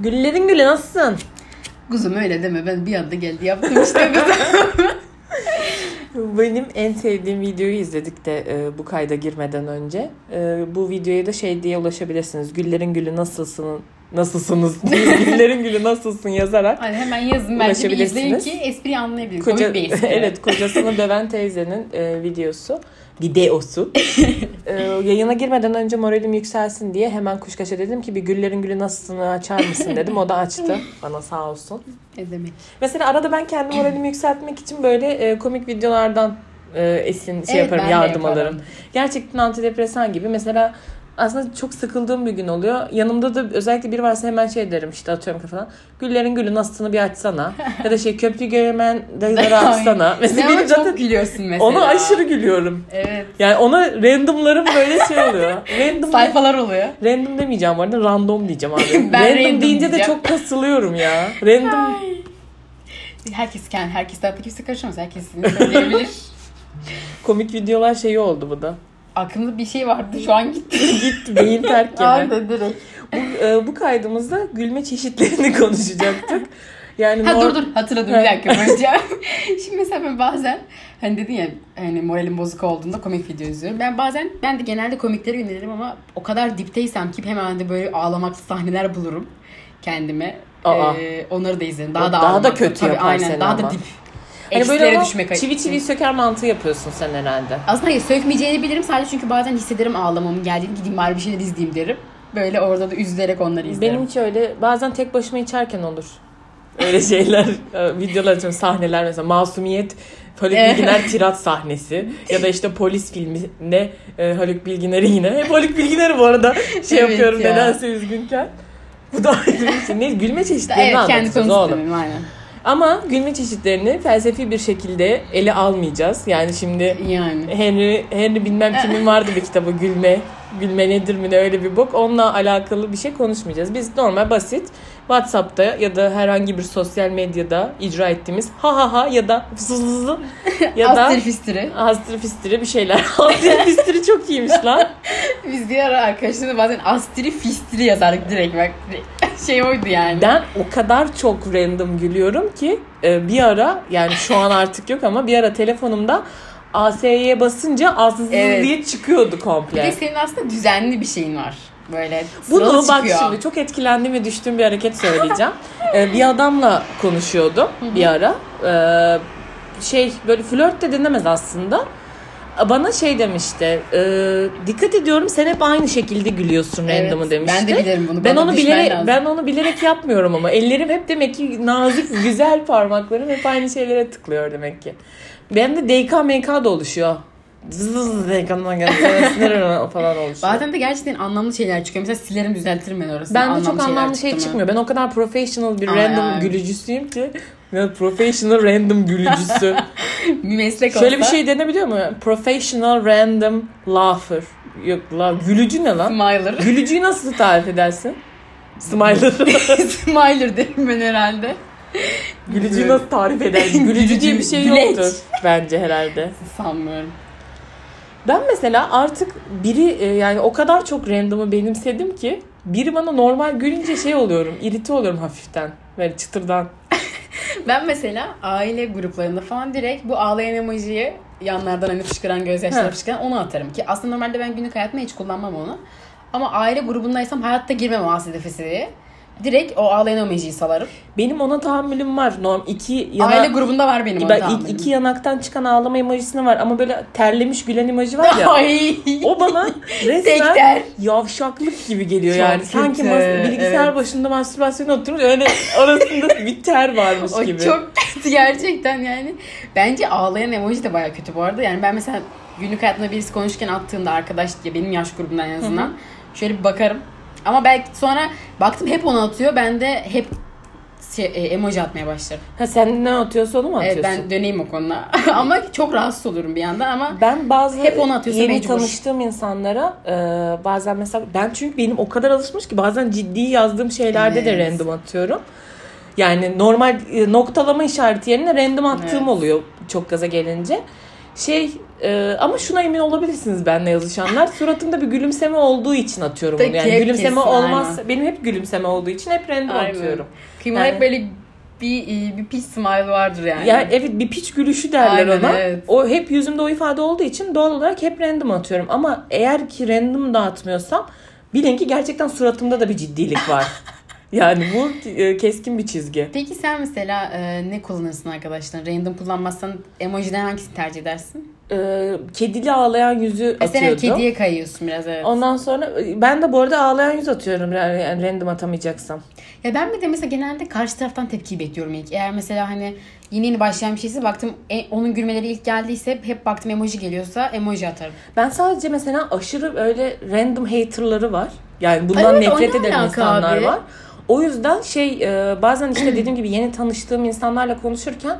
Güllerin gülü nasılsın? Kuzum öyle deme ben bir anda geldi yaptım işte. Benim en sevdiğim videoyu izledik de e, bu kayda girmeden önce. E, bu videoya da şey diye ulaşabilirsiniz. Güllerin gülü nasılsın? Nasılsınız? Güllerin gülü nasılsın yazarak. Hani hemen yazın bence bir izleyin ki espriyi anlayabilin. Koca, bir espri. evet kocasını döven teyzenin e, videosu. Videosu. E, yayına girmeden önce moralim yükselsin diye hemen kuşkaşa dedim ki bir güllerin gülü nasılsını açar mısın dedim. O da açtı. Bana sağ olsun. Ne demek? Mesela arada ben kendi moralimi yükseltmek için böyle e, komik videolardan e, esin şey Evet, yaparım, yardım yaparım. alırım. Gerçekten antidepresan gibi. Mesela aslında çok sıkıldığım bir gün oluyor. Yanımda da özellikle biri varsa hemen şey derim işte atıyorum kafadan. Güllerin gülü nasılsını bir açsana. ya da şey köprü göremen dayıları açsana. Mesela benim zaten çok gülüyorsun mesela. ona aşırı gülüyorum. Evet. Yani ona randomlarım böyle şey oluyor. Random Sayfalar oluyor. Random demeyeceğim bu arada random diyeceğim abi. Ben random, random deyince de diyeceğim. çok kasılıyorum ya. Random Herkes kendi, herkes hayatta kimse karışamaz. Herkes söyleyebilir. komik videolar şeyi oldu bu da. Aklımda bir şey vardı şu an gitti. Gitti beyin terk. Aynen direkt. Bu, e, bu kaydımızda gülme çeşitlerini konuşacaktık. Yani Ha nor- dur dur hatırladım bir dakika böleceğim. Şimdi mesela ben bazen hani dedin ya hani moralim bozuk olduğunda komik video izliyorum. Ben bazen ben de genelde komiklere yönelirim ama o kadar dipteysem ki hemen de böyle ağlamaklı sahneler bulurum kendime. Aa. Ee, onları da izlerim. Daha da daha da ağlamaklı. kötü Tabii, aynen, daha ama. da dip. Hani böyle ama düşmek. çivi çivi söker mantığı yapıyorsun sen herhalde. Aslında hayır sökmeyeceğini bilirim sadece çünkü bazen hissederim ağlamamın geldiğini gideyim bari bir şeyler izleyeyim derim. Böyle orada da üzülerek onları izlerim. Benim hiç öyle bazen tek başıma içerken olur. Öyle şeyler, e, videolar açıyorum, sahneler mesela Masumiyet Haluk. Bilginer tirat sahnesi ya da işte polis filminde e, Haluk Bilginer'i yine. Hep Haluk Bilginer'i bu arada şey Evet yapıyorum ya. nedense üzgünken. Bu da ayrı bir şey. Ne, gülme çeşitlerini evet konusu oğlum. demeyeyim aynen. Ama gülme çeşitlerini felsefi bir şekilde ele almayacağız. Yani şimdi Yani. Henry, Henry bilmem kimin vardı bir kitabı gülme. Gülme nedir mi ne öyle bir bok. Onunla alakalı bir şey konuşmayacağız. Biz normal basit WhatsApp'ta ya da herhangi bir sosyal medyada icra ettiğimiz ha ha ha ya da zızızı ya da Astır fistiri. astri fistiri bir şeyler. Astri fistiri çok iyiymiş lan. Biz diğer arkadaşlarımla bazen astri fistiri yazardık direkt bak. Şey oydu yani. Ben o kadar çok random gülüyorum ki e, bir ara yani şu an artık yok ama bir ara telefonumda AS'ye basınca azız Evet. diye çıkıyordu Bir de komple. senin aslında düzenli bir şeyin var. Böyle Bunu sıralı bak çıkıyor. şimdi çok etkilendim ve düştüğüm bir hareket söyleyeceğim. Ee, bir adamla konuşuyordum bir ara. Ee, şey böyle flört de denemez aslında. Bana şey demişti. e, dikkat ediyorum sen hep aynı şekilde gülüyorsun Evet, random'ı demişti. Ben de bilirim bunu. Ben Bana onu düşmen bilerek lazım. ben onu bilerek yapmıyorum ama ellerim hep demek ki nazik güzel parmaklarım hep aynı şeylere tıklıyor demek ki. Benim de DK MK da oluşuyor. Zız DK'dan geldi falan oluşuyor. Bazen de gerçekten anlamlı şeyler çıkıyor. Mesela silerim düzeltirim ben orasını. Ben de çok anlamlı şey mı? çıkmıyor. Ben o kadar professional bir Ay, random ay. gülücüsüyüm ki. Ya professional random gülücüsü. Bir meslek Şöyle bir olsa- şey denebiliyor mu? Professional random laugher. Yok la gülücü ne lan? Smiler. Gülücüyü nasıl tarif edersin? Smiler. Smiler derim ben herhalde. Gülücüyü nasıl tarif edersin? Gülücü diye bir şey yoktur bence herhalde. Sanmıyorum. Ben mesela artık biri e, yani o kadar çok random'ı benimsedim ki biri bana normal gülünce şey oluyorum, irite oluyorum hafiften. Böyle çıtırdan. Ben mesela aile gruplarında falan direkt bu ağlayan emojiyi yanlardan hani fışkıran gözyaşları fışkıran onu atarım ki aslında normalde ben günlük hayatımda hiç kullanmam onu. Ama aile grubundaysam hayatta girmem o ASDF'si diye. Direkt o ağlayan emojiyi salarım. Benim ona tahammülüm var. Norm iki yana, Aile grubunda var benim o ben tahammülüm. ilk iki yanaktan çıkan ağlama emojisine var ama böyle terlemiş gülen emoji var ya. Ay. o bana resmen Tekter. yavşaklık gibi geliyor Çok yani. Sanki kötü, mas- bilgisayar evet. başında mastürbasyon oturmuş öyle arasında bir ter varmış O gibi. çok kötü gerçekten yani. Bence ağlayan emoji de baya kötü bu arada. Yani ben mesela günlük hayatımda birisi konuşurken attığında arkadaş diye benim yaş grubumdan en azından şöyle bir bakarım. Ama belki sonra baktım hep onu atıyor. Ben de hep şey, e, emoji atmaya başlarım. Ha sen ne atıyorsa onu mu Evet atıyorsun? ben döneyim o konuda. ama çok rahatsız olurum bir yandan ama Ben bazı Hep onu atıyorsa yeni mecbur. tanıştığım insanlara e, bazen mesela ben çünkü benim o kadar alışmış ki bazen ciddi yazdığım şeylerde de Evet. random atıyorum. Yani normal e, noktalama işareti yerine random attığım Evet. oluyor çok gaza gelince. Şey Ee, ama şuna emin olabilirsiniz benle yazışanlar. Suratımda bir gülümseme olduğu için atıyorum bunu. Yani gülümseme olmaz. aynen. Benim hep gülümseme olduğu için hep random Aynen. atıyorum. Kıyma Yani- hep böyle bir bir peace smile vardır yani. Ya evet bir piç gülüşü derler Aynen, ona. evet. O hep yüzümde o ifade olduğu için doğal olarak hep random atıyorum. Ama eğer ki random da atmıyorsam bilin ki gerçekten suratımda da bir ciddilik var. yani bu e, keskin bir çizgi. Peki sen mesela e, ne kullanırsın arkadaşlar? Random kullanmazsan emojiden hangisini tercih edersin? Ee, kedili ağlayan yüzü Mesela atıyordum. kediye kayıyorsun biraz evet. Ondan sonra ben de bu arada ağlayan yüz atıyorum yani random atamayacaksam. Ya ben bir de mesela genelde karşı taraftan tepkiyi bekliyorum ilk. Eğer mesela hani yeni yeni başlayan bir şeyse baktım e, onun gülmeleri ilk geldiyse hep, baktım emoji geliyorsa emoji atarım. Ben sadece mesela aşırı öyle random haterları var. Yani bundan Evet, nefret ne eden insanlar abi? var. O yüzden şey e, bazen işte dediğim gibi yeni tanıştığım insanlarla konuşurken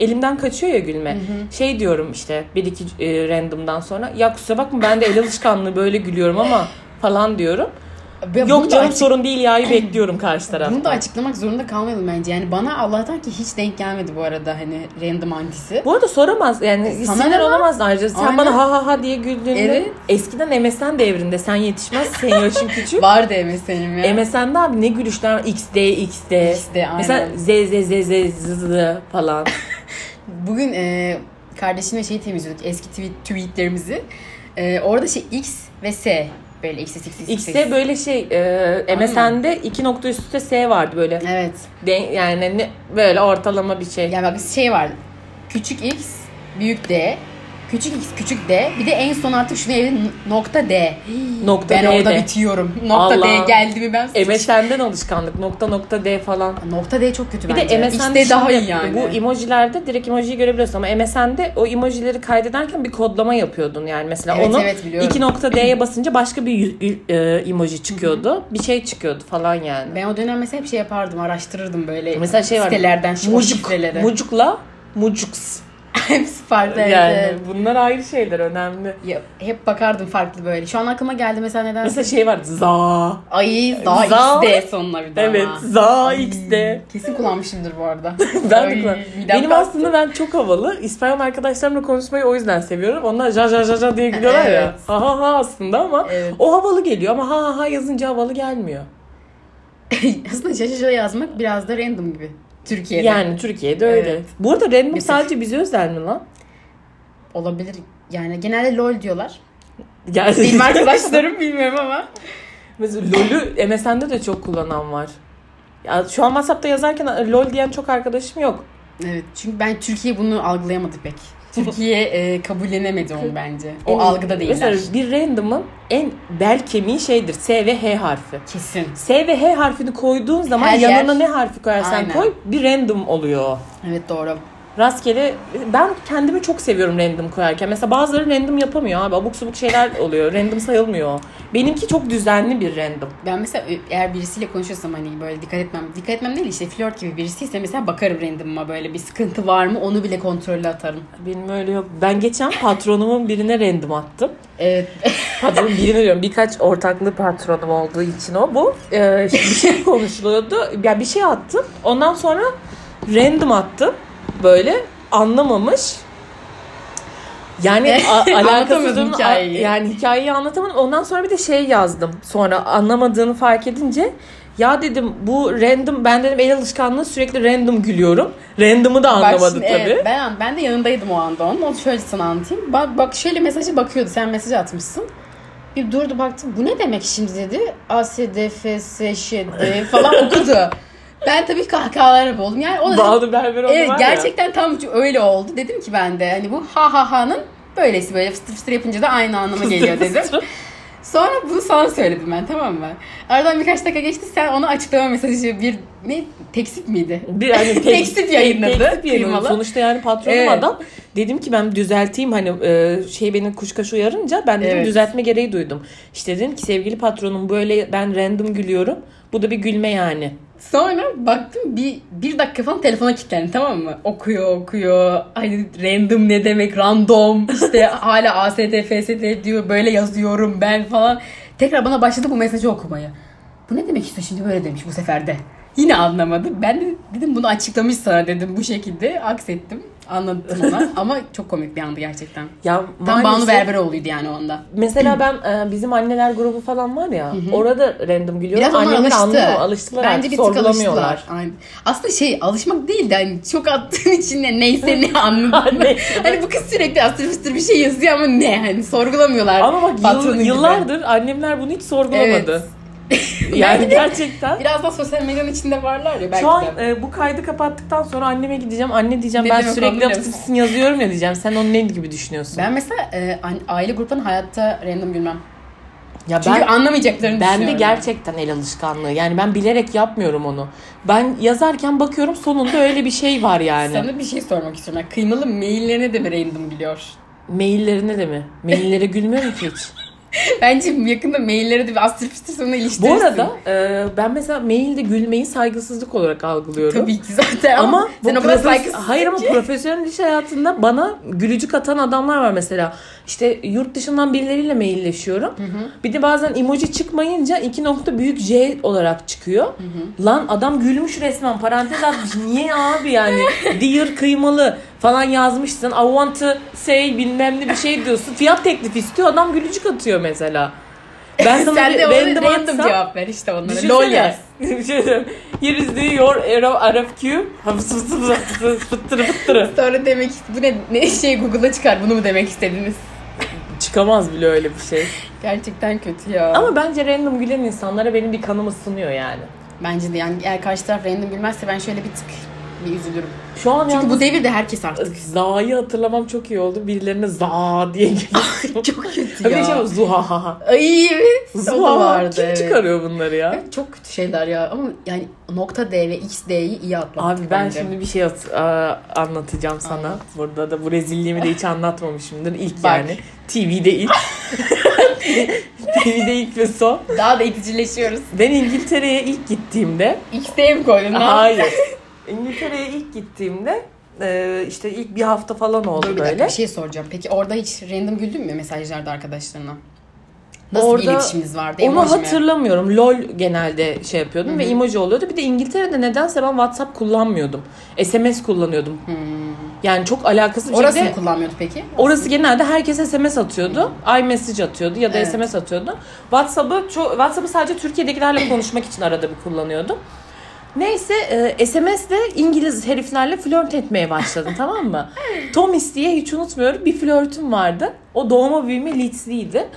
elimden kaçıyor ya gülme. Şey diyorum işte bir iki e, random'dan sonra ya kusura bakma ben de el alışkanlığı böyle gülüyorum ama falan diyorum. Bunu Yok canım açık- sorun değil ya'yı bekliyorum karşı taraftan. Bunu da açıklamak zorunda kalmayalım bence. Yani bana Allah'tan ki hiç denk gelmedi bu arada hani random antisi. Bu arada soramaz yani Sana sinir ne lan? olamaz ayrıca. Sen Aynen. bana ha ha ha diye güldüğünde Evet. eskiden MSN devrinde sen yetişmez senin yaşın küçük. Var da MSN'im ya. MSN'de abi ne gülüşler. XD, XD. XD, aynen. Mesela Z, Z, Z, Z, Z falan. Bugün e, kardeşimle şey temizliyorduk eski tweet, tweetlerimizi. E, orada şey X ve S böyle X, X, X, X, X'de böyle şey e, MSN'de iki nokta üst üste S vardı böyle. Evet. Den- yani ne, böyle ortalama bir şey. Yani bak şey var. Küçük X, büyük D. Küçük X, küçük D. Bir de en son artık şunu evde nokta D. Nokta ben D orada de. bitiyorum. Nokta D Allah. geldi mi ben sıç- MSN'den alışkanlık. Nokta nokta D falan. Nokta D çok kötü Bir bence. de X MSN'de de daha iyi yani. Bu emojilerde direkt emojiyi görebiliyorsun ama MSN'de o emojileri kaydederken bir kodlama yapıyordun yani mesela Evet, onu evet, biliyorum. iki nokta D'ye basınca başka bir y- y- e, emoji çıkıyordu. Bir şey çıkıyordu falan yani. Ben o dönem mesela hep şey yapardım, araştırırdım böyle Mesela şey var. sitelerden Mucuk, şifreleri. mucukla mucuks. Hepsi farklı. evet, yani evet. bunlar ayrı şeyler önemli. Ya, hep bakardım farklı böyle. Şu an aklıma geldi mesela neden? Mesela şey var za. Ay daha Za. XD sonuna bir daha. Evet ama. za Ay, xd. Kesin kullanmışımdır bu arada. Ben de kullan- Benim kalktı. aslında ben çok havalı. İspanyol arkadaşlarımla konuşmayı o yüzden seviyorum. Onlar ja ja ja ja diye gülüyorlar ya. Evet. Ha ha ha aslında ama Evet. o havalı geliyor ama ha ha ha yazınca havalı gelmiyor. aslında şaşırtıcı yazmak biraz da random gibi. Türkiye'de. Yani Türkiye'de öyle. Evet. Bu arada random Mesela- sadece bize özel mi lan? Olabilir. Yani genelde lol diyorlar. Geldi. Benim arkadaşlarım bilmiyorum ama. Mesela LoL'ü MSN'de de çok kullanan var. Ya şu an WhatsApp'ta yazarken LoL diyen çok arkadaşım yok. Evet çünkü ben Türkiye bunu algılayamadı pek. Türkiye e, kabullenemedi onu bence. O En- algıda değiller. Mesela bir random'ın en bel kemiği şeydir. S ve H harfi. Kesin. S ve H harfini koyduğun zaman Her yanına yer- ne harfi koyarsan Aynen. koy bir random oluyor. Evet doğru. Rastgele ben kendimi çok seviyorum random koyarken. Mesela bazıları random yapamıyor abi. Abuk subuk şeyler oluyor. Random sayılmıyor. Benimki çok düzenli bir random. Ben mesela eğer birisiyle konuşuyorsam hani böyle dikkat etmem. Dikkat etmem değil işte flört gibi birisiyse mesela bakarım random'a böyle bir sıkıntı var mı onu bile kontrollü atarım. Benim öyle yok. Ben geçen patronumun birine random attım. Evet. Patron birine diyorum birkaç ortaklı patronum olduğu için o bu. Ee, bir şey konuşuluyordu. Yani bir şey attım. Ondan sonra random attım. Böyle anlamamış. Yani a- hikayeyi. Yani hikayeyi anlatamadım. Ondan sonra bir de şey yazdım. Sonra anlamadığını fark edince ya dedim bu random ben dedim el alışkanlığı sürekli random gülüyorum. Random'ı da Bak anlamadı şimdi, tabii. evet, ben, ben de yanındaydım o anda onun. Onu şöyle sana anlatayım. Bak, bak şöyle mesajı bakıyordu. Sen mesaj atmışsın. Bir durdu baktı. Bu ne demek şimdi dedi. ASDFSŞD falan okudu. Ben tabii kahkahalara boğuldum. Yani o da Bağlı berber Evet var ya. gerçekten tam öyle oldu. Dedim ki ben de hani bu ha ha ha'nın böylesi böyle fıstır fıstır yapınca da aynı anlama geliyor dedim. Sonra bunu sana söyledim ben tamam mı? Aradan birkaç dakika geçti sen ona açıklama mesajı bir ne teksip miydi? Bir hani tek- Teksip yayınladı, kıymalı. Sonuçta yani patronum Evet. adam. Dedim ki ben düzelteyim hani e, şey beni kuşkaş uyarınca ben dedim Evet. düzeltme gereği duydum. İşte dedim ki sevgili patronum böyle ben random gülüyorum. Bu da bir gülme yani. Sonra baktım bir, bir dakika falan telefona kilitlendi tamam mı? Okuyor okuyor. Ay random ne demek random. İşte hala AST FST diyor böyle yazıyorum ben falan. Tekrar bana başladı bu mesajı okumaya. Bu ne demek işte şimdi böyle demiş bu sefer de. Yine anlamadı. Ben de dedim bunu açıklamış sana dedim bu şekilde aksettim. Anlattım ona ama çok komik bir andı gerçekten. Ya Tam Banu maalesef- Berberoğlu'ydu yani onda. Mesela ben e, bizim anneler grubu falan var ya orada random gülüyorum. Biraz ona Annemler alıştı. anlıyor? Alıştılar Bence artık bir tık alıştılar. Aynen. Aslında şey alışmak değil de hani çok attığın için de neyse ne anladın hani bu kız sürekli astır bir şey yazıyor ama ne hani sorgulamıyorlar. Ama bak yıl- gibi. yıllardır annemler bunu hiç sorgulamadı. Yani de gerçekten. Biraz daha sosyal medyanın içinde varlar ya belki Şu an de. e, bu kaydı kapattıktan sonra anneme gideceğim. Anne diyeceğim Ne ben sürekli apsın yazıyorum ya diyeceğim. Sen onu ne gibi düşünüyorsun? Ben mesela e, aile gruplarının hayatta random gülmem. ya Çünkü ben anlamayacaklarını ben de düşünüyorum. gerçekten el alışkanlığı. Yani ben bilerek yapmıyorum onu. Ben yazarken bakıyorum sonunda öyle bir şey var yani. Sana bir şey sormak istiyorum. Yani kıymalı maillerine de mi random gülüyor? Maillerine de mi? Maillere gülmüyorum ki hiç. Bence yakında maillere de bir astır fıstır sonra iliştirirsin. Bu arada e, ben mesela mailde gülmeyi saygısızlık olarak algılıyorum. Tabii ki zaten ama, Ama sen bu o kadar saygısız Hayır ama profesyonel iş hayatında bana gülücük atan adamlar var mesela. İşte yurt dışından birileriyle mailleşiyorum. Bir de bazen emoji çıkmayınca iki nokta büyük J olarak çıkıyor. Lan adam gülmüş resmen parantez atmış. Niye abi yani? Dear kıymalı falan yazmışsın. I want to say bilmem ne bir şey diyorsun. Fiyat teklifi istiyor. Adam gülücük atıyor mesela. Ben sana Sen bir de ona random random, cevap ver işte onlara. Lol yaz. Bir şey diyeyim. Here is the your RFQ. Fıttırı fıttırı. Sonra demek bu ne, ne şey Google'a çıkar bunu mu demek istediniz? Çıkamaz bile öyle bir şey. Gerçekten kötü ya. Ama bence random gülen insanlara benim bir kanım ısınıyor yani. Bence de yani eğer karşı taraf random gülmezse ben şöyle bir tık bir üzülürüm. Şu an Çünkü bu devirde herkes artık. Za'yı hatırlamam çok iyi oldu. Birilerine za diye geliyor. Çok kötü Bir şey ya. var zuhaha. Ay evet. Zuhaha. vardı. Kim evet. çıkarıyor bunları ya? Evet, çok kötü şeyler ya ama yani nokta D ve X D'yi iyi atlattık Abi ben bence. şimdi bir şey at- a- anlatacağım sana. Anlat. Burada da bu rezilliğimi de hiç anlatmamışımdır. İlk Bak. yani. TV'de ilk. TV'de ilk ve son. Daha da iticileşiyoruz. Ben İngiltere'ye ilk gittiğimde X D'ye mi koydun? Hayır. İngiltere'ye ilk gittiğimde e, işte ilk bir hafta falan oldu Dur bir dakika böyle. bir şey soracağım. Peki orada hiç random güldün mü mesajlarda arkadaşlarına? Nasıl Orada bir iletişimimiz vardı? Onu Emoji mi? hatırlamıyorum. LOL genelde şey yapıyordum ve emoji oluyordu. Bir de İngiltere'de nedense ben WhatsApp kullanmıyordum. SMS kullanıyordum. Yani çok alakasız bir. Orası şekilde- mı kullanmıyordu peki? Orası genelde herkes SMS atıyordu. iMessage atıyordu ya da Evet. SMS atıyordu. WhatsApp'ı çok WhatsApp'ı sadece Türkiye'dekilerle konuşmak için arada bir kullanıyordum. Neyse e, SMS'le İngiliz heriflerle flört etmeye başladım tamam mı? Thomas diye hiç unutmuyorum bir flörtüm vardı. O doğma büyüme Leedsliydi.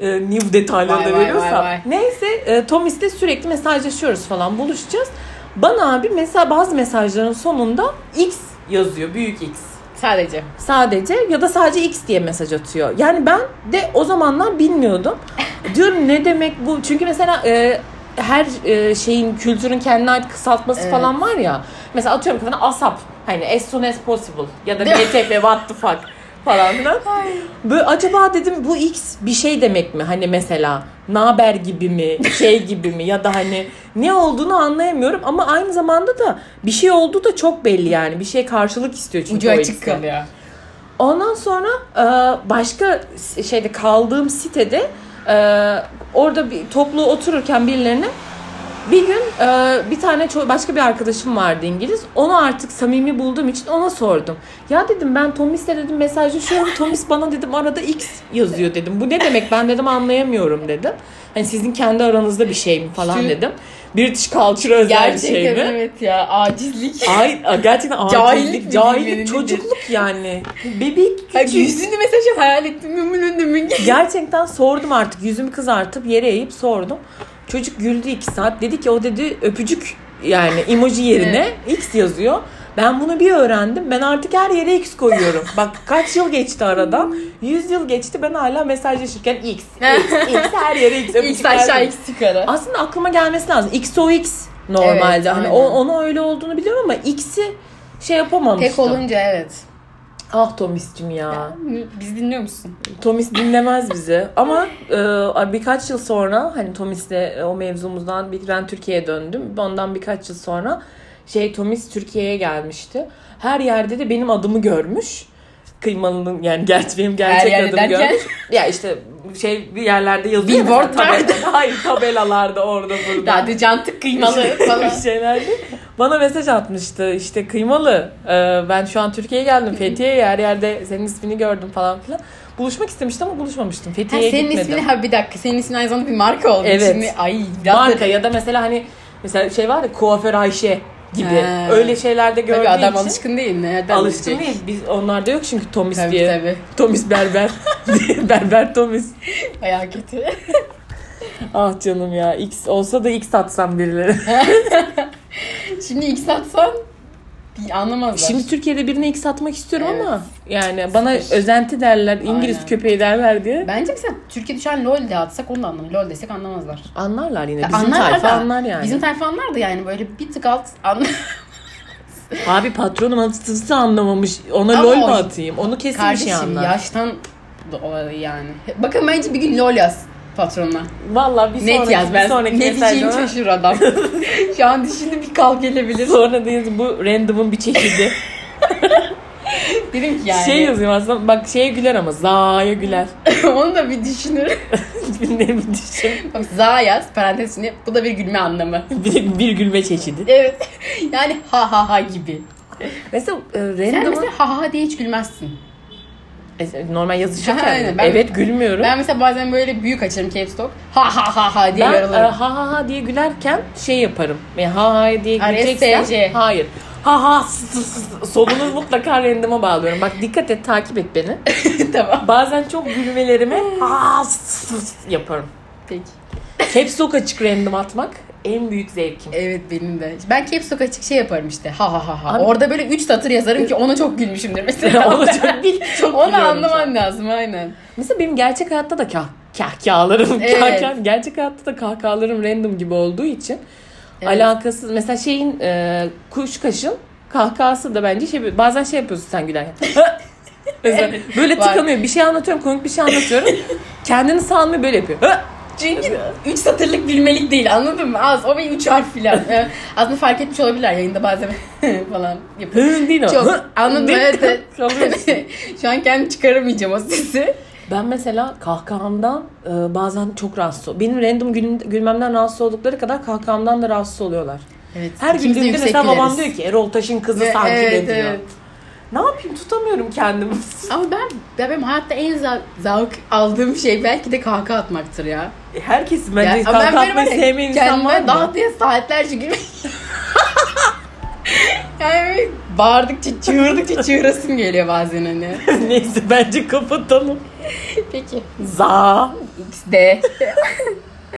E, new detayları da veriyorsam. vay vay. Neyse e, Thomas'le sürekli mesajlaşıyoruz falan buluşacağız. Bana abi mesela bazı mesajların sonunda X yazıyor büyük X. Sadece. Sadece ya da sadece X diye mesaj atıyor. Yani ben de o zamanlar bilmiyordum. Diyorum ne demek bu? Çünkü mesela e, her e, şeyin kültürün kendine ait kısaltması Evet. falan var ya. Mesela atıyorum ki sana ASAP. Hani as soon as possible. Ya da? BTF what the fuck falan filan. Böyle acaba dedim bu X bir şey demek mi? Hani mesela naber gibi mi, şey gibi mi ya da hani ne olduğunu anlayamıyorum ama aynı zamanda da bir şey olduğu da çok belli yani. Bir şey karşılık istiyor çünkü Ucu açık kalıyor. Ondan sonra e, başka şeyde kaldığım sitede e, orada bir toplu otururken birilerine bir gün e, bir tane ço- başka bir arkadaşım vardı İngiliz. Onu artık samimi bulduğum için ona sordum. Ya dedim ben Tomis'le dedim mesajlaşıyorum. Tomis bana dedim arada X yazıyor dedim. Bu ne demek ben dedim anlayamıyorum dedim. Hani sizin kendi aranızda bir şey mi falan Şu- dedim. British culture özel bir Gerçekten şey mi? evet ya acizlik. Ay gerçekten Cahillik mi cahillik, bilmem çocukluk yani. Bebek Ay, küçük. yüzünü mesajı hayal ettim. Mümkün. Gerçekten sordum artık yüzümü kızartıp yere eğip sordum. Çocuk güldü iki saat. Dedi ki o dedi öpücük yani emoji yerine X yazıyor. Ben bunu bir öğrendim. Ben artık her yere X koyuyorum. Bak kaç yıl geçti aradan. 100 yıl geçti ben hala mesajlaşırken X, X, X her yere X. X aşağı X yukarı. Aslında aklıma gelmesi lazım. XOX normalde. Evet, hani aynen. o, onu öyle olduğunu biliyorum ama X'i şey yapamamıştım. Tek olunca evet. Ah Tomis'cim ya. Biz dinliyor musun? Tomis dinlemez bizi. Ama e, birkaç yıl sonra hani Tomis'le e, o mevzumuzdan bir, ben Türkiye'ye döndüm. Ondan birkaç yıl sonra şey Tomis Türkiye'ye gelmişti. Her yerde de benim adımı görmüş. Kıymalının yani gerçek benim gerçek Her adım görmüş. Ya işte şey bir yerlerde yazıyor. Billboardlarda. Hayır tabelalarda orada burada. Hadi cantık kıymalı falan. şeylerde. Bana mesaj atmıştı işte kıymalı. e, ben şu an Türkiye'ye geldim. Fethiye'ye her yerde senin ismini gördüm falan filan. Buluşmak istemiştim ama buluşmamıştım. Fethiye'ye senin gitmedim. ismini ha bir dakika senin ismin aynı zamanda bir marka oldu. Evet. Şimdi ay Marka da ya da mesela hani mesela şey var ya kuaför Ayşe gibi. Ha. Öyle şeylerde gördüğü tabii adam için. alışkın değil. Nereden Alışkın bilecek? değil. Biz onlarda yok çünkü Tomis Tabii diye. tabii. Tomis berber. berber Tomis. Bayağı kötü. Ah canım ya. X olsa da X atsam birileri. Şimdi satsan bir anlamazlar. Şimdi Türkiye'de birine X atmak istiyorum Evet. ama yani bana Sıfır. özenti derler, İngiliz Aynen. köpeği derler diye. Bence mesela Türkiye'de şu an LOL de atsak onu da anlamıyor. LOL desek anlamazlar. Anlarlar yine. Bizim anlarlar tayfa da, anlar yani. Bizim tayfa anlar da yani böyle bir tık alt anlar. Abi patronum atısı anlamamış. Ona Ama lol mu atayım? Onu kesin bir şey Kardeşim anlar. yaştan dolayı yani. Bakın bence bir gün LOL yaz patronuna. Valla bir Net sonraki, yaz bir ben. sonraki ne diyeceğini mesajda şaşır adam. Şu an düşündü bir kal gelebilir. sonra diyeceğiz bu random'ın bir çeşidi. Dedim ki yani. Şey yazıyorum aslında bak şeye güler ama Za'ya güler. Onu da bir düşünür. ne bir düşün. Bak za yaz parantez içinde. Bu da bir gülme anlamı. Bir, bir gülme çeşidi. Evet. Yani ha ha ha gibi. Mesela e, Sen random'ın mesela ha ha diye hiç gülmezsin. E, normal yazışırken Aynen, ben- evet gülmüyorum. Ben mesela bazen böyle büyük açarım caps lock. Ha ha ha ha diye Ben e, yaralarım. ha ha ha diye gülerken şey yaparım. Yani ha ha diye RSC. güleceksem hayır. Ha ha s- s- s- sonunu mutlaka random'a bağlıyorum. Bak dikkat et takip et beni. tamam. Bazen çok gülmelerimi ha s- s- yaparım. Peki. Caps lock açık random atmak en büyük zevkim. Evet benim de. Ben caps lock açık şey yaparım işte. Ha ha ha ha. Abi- Orada böyle 3 satır yazarım ki ona çok gülmüşümdür mesela. Onu çok, bil- çok Onu anlaman an. lazım aynen. Mesela benim gerçek hayatta da kah kahkahalarım, Evet. kahkah- gerçek hayatta da kahkahalarım random gibi olduğu için Evet. alakasız. Mesela şeyin e, kuş kaşın kahkahası da bence şey bazen şey yapıyorsun sen gülerken. Böyle tıkanıyor. Bir şey anlatıyorum, komik bir şey anlatıyorum. Kendini sanmıyor böyle yapıyor. Çünkü 3 satırlık gülmelik değil anladın mı? Az o bir 3 harf filan. Evet. Aslında fark etmiş olabilirler yayında bazen falan yapıyor. Değil o. Çok anladım deyip evet. evet. Şu an kendim çıkaramayacağım o sesi. Ben mesela kahkahamdan e, bazen çok rahatsız ol- Benim random gül- gülmemden rahatsız oldukları kadar kahkahamdan da rahatsız oluyorlar. Evet. Her güldüğümde mesela babam diyor ki Erol Taş'ın kızı Ve- sanki evet, ne diyor. evet. Ne yapayım tutamıyorum kendimi. Ama ben, ben benim hayatta en za- zavk aldığım şey belki de kahkaha atmaktır ya. Herkesin bence Ya, kahkaha atmayı ya, sevmeyen insan var mı? Daha diye saatlerce gülmek. yani bağırdıkça, çığırdıkça çığırasım geliyor bazen hani. Neyse bence kapatalım. Peki. Za. X, D.